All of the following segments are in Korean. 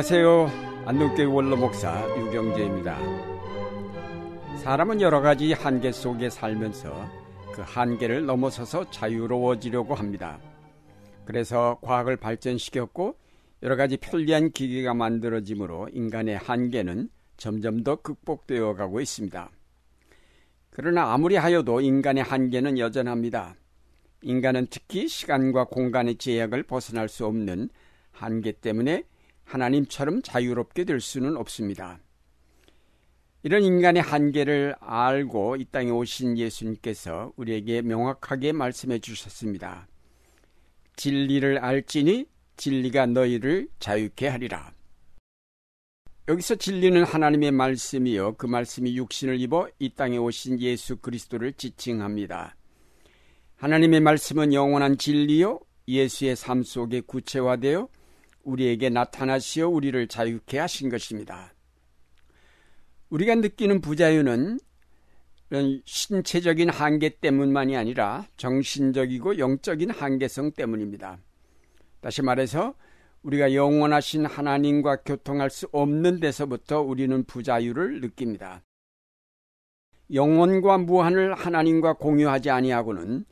안녕하세요. 안동교회 원로 목사 유경재입니다. 사람은 여러 가지 한계 속에 살면서 그 한계를 넘어서서 자유로워지려고 합니다. 그래서 과학을 발전시켰고 여러 가지 편리한 기계가 만들어지므로 인간의 한계는 점점 더 극복되어 가고 있습니다. 그러나 아무리 하여도 인간의 한계는 여전합니다. 인간은 특히 시간과 공간의 제약을 벗어날 수 없는 한계 때문에 하나님처럼 자유롭게 될 수는 없습니다. 이런 인간의 한계를 알고 이 땅에 오신 예수님께서 우리에게 명확하게 말씀해 주셨습니다. 진리를 알지니 진리가 너희를 자유케 하리라. 여기서 진리는 하나님의 말씀이요. 그 말씀이 육신을 입어 이 땅에 오신 예수 그리스도를 지칭합니다. 하나님의 말씀은 영원한 진리요. 예수의 삶 속에 구체화되어 우리에게 나타나시어 우리를 자유케 하신 것입니다. 우리가 느끼는 부자유는 신체적인 한계 때문만이 아니라 정신적이고 영적인 한계성 때문입니다. 다시 말해서 우리가 영원하신 하나님과 교통할 수 없는 데서부터 우리는 부자유를 느낍니다. 영원과 무한을 하나님과 공유하지 아니하고는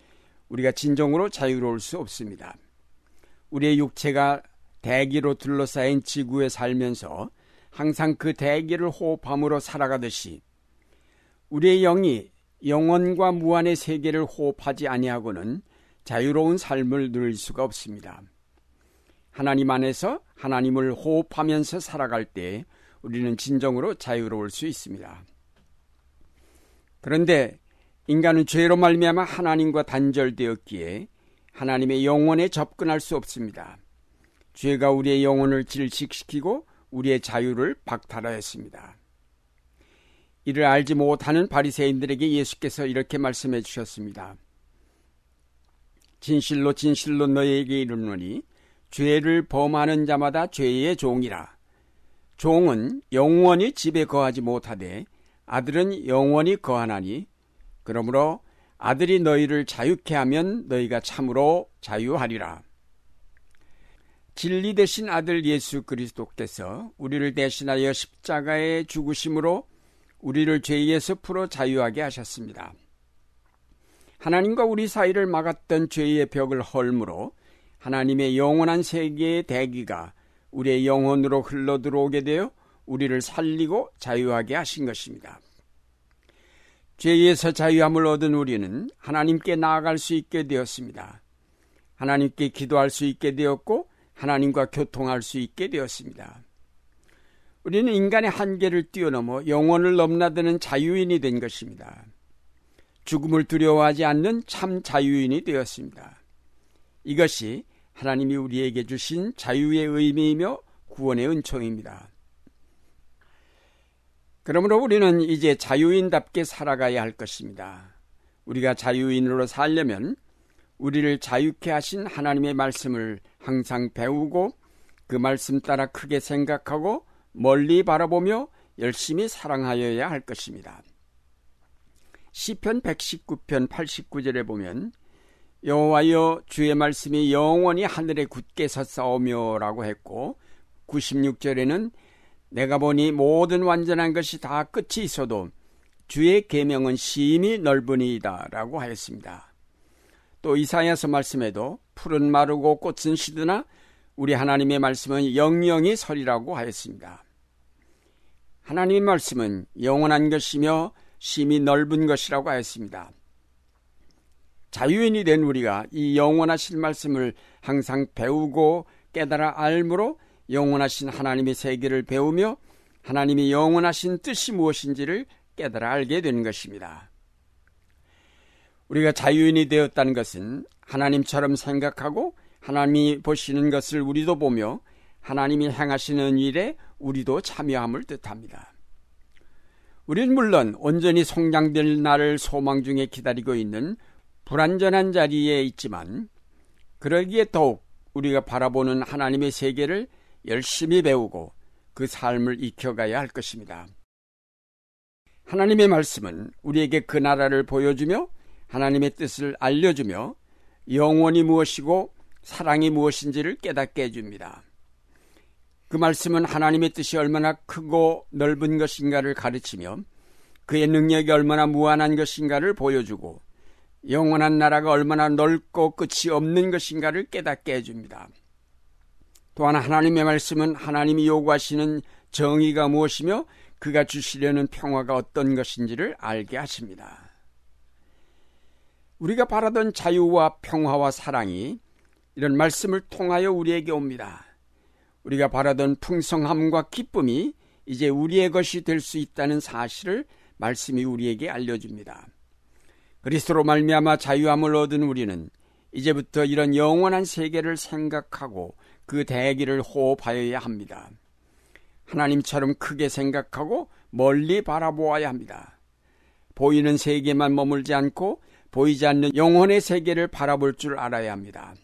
우리가 진정으로 자유로울 수 없습니다. 우리의 육체가 대기로 둘러싸인 지구에 살면서 항상 그 대기를 호흡함으로 살아가듯이 우리의 영이 영원과 무한의 세계를 호흡하지 아니하고는 자유로운 삶을 누릴 수가 없습니다. 하나님 안에서 하나님을 호흡하면서 살아갈 때 우리는 진정으로 자유로울 수 있습니다. 그런데 인간은 죄로 말미암아 하나님과 단절되었기에 하나님의 영혼에 접근할 수 없습니다. 죄가 우리의 영혼을 질식시키고 우리의 자유를 박탈하였습니다. 이를 알지 못하는 바리새인들에게 예수께서 이렇게 말씀해 주셨습니다. 진실로 진실로 너희에게 이르노니 죄를 범하는 자마다 죄의 종이라. 종은 영원히 집에 거하지 못하되 아들은 영원히 거하나니 그러므로 아들이 너희를 자유케 하면 너희가 참으로 자유하리라. 진리 대신 아들 예수 그리스도께서 우리를 대신하여 십자가에 죽으심으로 우리를 죄에서 풀어 자유하게 하셨습니다. 하나님과 우리 사이를 막았던 죄의 벽을 헐므로 하나님의 영원한 세계의 대기가 우리의 영혼으로 흘러 들어오게 되어 우리를 살리고 자유하게 하신 것입니다. 죄에서 자유함을 얻은 우리는 하나님께 나아갈 수 있게 되었습니다. 하나님께 기도할 수 있게 되었고 하나님과 교통할 수 있게 되었습니다. 우리는 인간의 한계를 뛰어넘어 영혼을 넘나드는 자유인이 된 것입니다. 죽음을 두려워하지 않는 참 자유인이 되었습니다. 이것이 하나님이 우리에게 주신 자유의 의미이며 구원의 은총입니다. 그러므로 우리는 이제 자유인답게 살아가야 할 것입니다. 우리가 자유인으로 살려면 우리를 자유케 하신 하나님의 말씀을 항상 배우고 그 말씀 따라 크게 생각하고 멀리 바라보며 열심히 사랑하여야 할 것입니다. 시편 119편 89절에 보면 여호와여 주의 말씀이 영원히 하늘에 굳게 섰사오며라고 했고 96절에는 내가 보니 모든 완전한 것이 다 끝이 있어도 주의 계명은 심히 넓으니이다라고 하였습니다. 또 이사야서 말씀에도 푸른 마르고 꽃은 시드나 우리 하나님의 말씀은 영영이 설이라고 하였습니다. 하나님의 말씀은 영원한 것이며 심히 넓은 것이라고 하였습니다. 자유인이 된 우리가 이 영원하신 말씀을 항상 배우고 깨달아 알므로 영원하신 하나님의 세계를 배우며 하나님의 영원하신 뜻이 무엇인지를 깨달아 알게 되는 것입니다. 우리가 자유인이 되었다는 것은 하나님처럼 생각하고 하나님이 보시는 것을 우리도 보며 하나님이 행하시는 일에 우리도 참여함을 뜻합니다. 우리는 물론 온전히 성장될 날을 소망 중에 기다리고 있는 불완전한 자리에 있지만 그러기에 더욱 우리가 바라보는 하나님의 세계를 열심히 배우고 그 삶을 익혀가야 할 것입니다. 하나님의 말씀은 우리에게 그 나라를 보여주며 하나님의 뜻을 알려주며 영원이 무엇이고 사랑이 무엇인지를 깨닫게 해줍니다. 그 말씀은 하나님의 뜻이 얼마나 크고 넓은 것인가를 가르치며 그의 능력이 얼마나 무한한 것인가를 보여주고 영원한 나라가 얼마나 넓고 끝이 없는 것인가를 깨닫게 해줍니다. 또한 하나님의 말씀은 하나님이 요구하시는 정의가 무엇이며 그가 주시려는 평화가 어떤 것인지를 알게 하십니다. 우리가 바라던 자유와 평화와 사랑이 이런 말씀을 통하여 우리에게 옵니다. 우리가 바라던 풍성함과 기쁨이 이제 우리의 것이 될 수 있다는 사실을 말씀이 우리에게 알려줍니다. 그리스도로 말미암아 자유함을 얻은 우리는 이제부터 이런 영원한 세계를 생각하고 그 대기를 호흡하여야 합니다. 하나님처럼 크게 생각하고 멀리 바라보아야 합니다. 보이는 세계만 머물지 않고 보이지 않는 영혼의 세계를 바라볼 줄 알아야 합니다.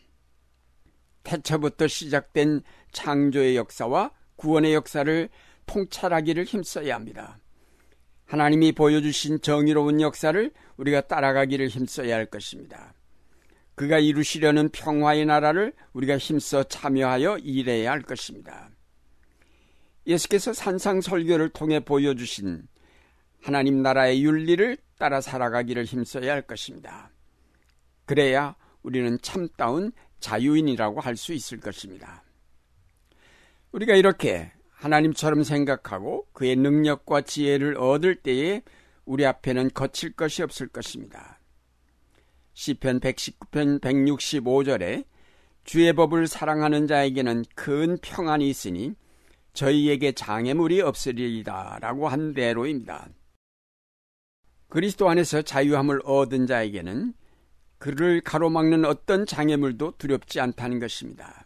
태초부터 시작된 창조의 역사와 구원의 역사를 통찰하기를 힘써야 합니다. 하나님이 보여주신 정의로운 역사를 우리가 따라가기를 힘써야 할 것입니다. 그가 이루시려는 평화의 나라를 우리가 힘써 참여하여 일해야 할 것입니다. 예수께서 산상설교를 통해 보여주신 하나님 나라의 윤리를 따라 살아가기를 힘써야 할 것입니다. 그래야 우리는 참다운 자유인이라고 할 수 있을 것입니다. 우리가 이렇게 하나님처럼 생각하고 그의 능력과 지혜를 얻을 때에 우리 앞에는 거칠 것이 없을 것입니다. 시편 119편 165절에 주의 법을 사랑하는 자에게는 큰 평안이 있으니 저희에게 장애물이 없으리이다 라고 한 대로입니다. 그리스도 안에서 자유함을 얻은 자에게는 그를 가로막는 어떤 장애물도 두렵지 않다는 것입니다.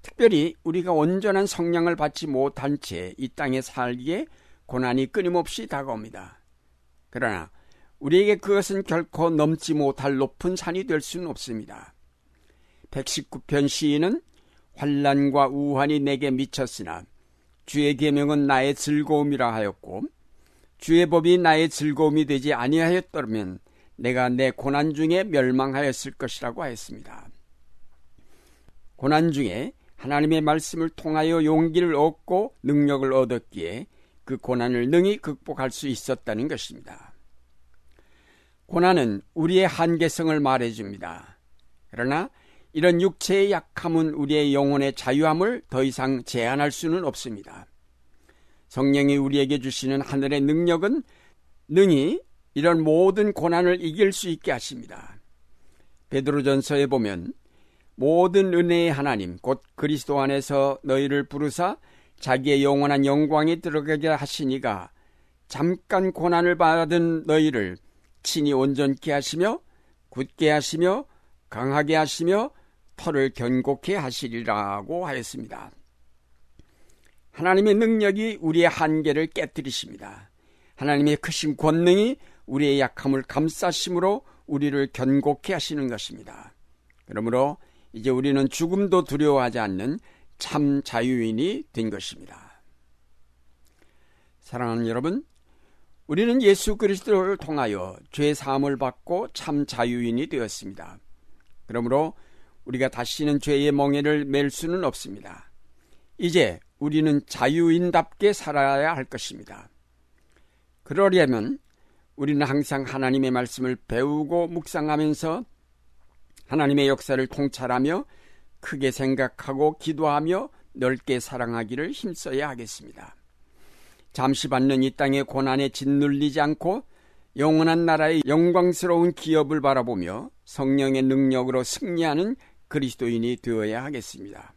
특별히 우리가 온전한 성량을 받지 못한 채 이 땅에 살기에 고난이 끊임없이 다가옵니다. 그러나 우리에게 그것은 결코 넘지 못할 높은 산이 될 수는 없습니다. 119편 시인은 환란과 우환이 내게 미쳤으나 주의 계명은 나의 즐거움이라 하였고 주의 법이 나의 즐거움이 되지 아니하였더면 내가 내 고난 중에 멸망하였을 것이라고 하였습니다. 고난 중에 하나님의 말씀을 통하여 용기를 얻고 능력을 얻었기에 그 고난을 능히 극복할 수 있었다는 것입니다. 고난은 우리의 한계성을 말해줍니다. 그러나 이런 육체의 약함은 우리의 영혼의 자유함을 더 이상 제한할 수는 없습니다. 성령이 우리에게 주시는 하늘의 능력은 능히 이런 모든 고난을 이길 수 있게 하십니다. 베드로전서에 보면 모든 은혜의 하나님 곧 그리스도 안에서 너희를 부르사 자기의 영원한 영광에 들어가게 하시니가 잠깐 고난을 받은 너희를 친히 온전케 하시며 굳게 하시며 강하게 하시며 털을 견고케 하시리라고 하였습니다. 하나님의 능력이 우리의 한계를 깨뜨리십니다. 하나님의 크신 권능이 우리의 약함을 감싸심으로 우리를 견고케 하시는 것입니다. 그러므로 이제 우리는 죽음도 두려워하지 않는 참 자유인이 된 것입니다. 사랑하는 여러분, 우리는 예수 그리스도를 통하여 죄 사함을 받고 참 자유인이 되었습니다. 그러므로 우리가 다시는 죄의 멍에를 맬 수는 없습니다. 이제 우리는 자유인답게 살아야 할 것입니다. 그러려면 우리는 항상 하나님의 말씀을 배우고 묵상하면서 하나님의 역사를 통찰하며 크게 생각하고 기도하며 넓게 사랑하기를 힘써야 하겠습니다. 잠시 받는 이 땅의 고난에 짓눌리지 않고 영원한 나라의 영광스러운 기업을 바라보며 성령의 능력으로 승리하는 그리스도인이 되어야 하겠습니다.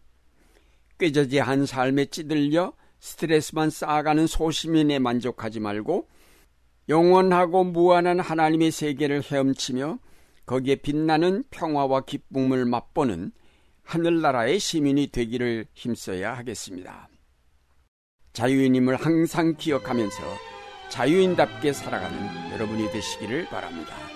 꾀저지한 삶에 찌들려 스트레스만 쌓아가는 소시민에 만족하지 말고 영원하고 무한한 하나님의 세계를 헤엄치며 거기에 빛나는 평화와 기쁨을 맛보는 하늘나라의 시민이 되기를 힘써야 하겠습니다. 자유인임을 항상 기억하면서 자유인답게 살아가는 여러분이 되시기를 바랍니다.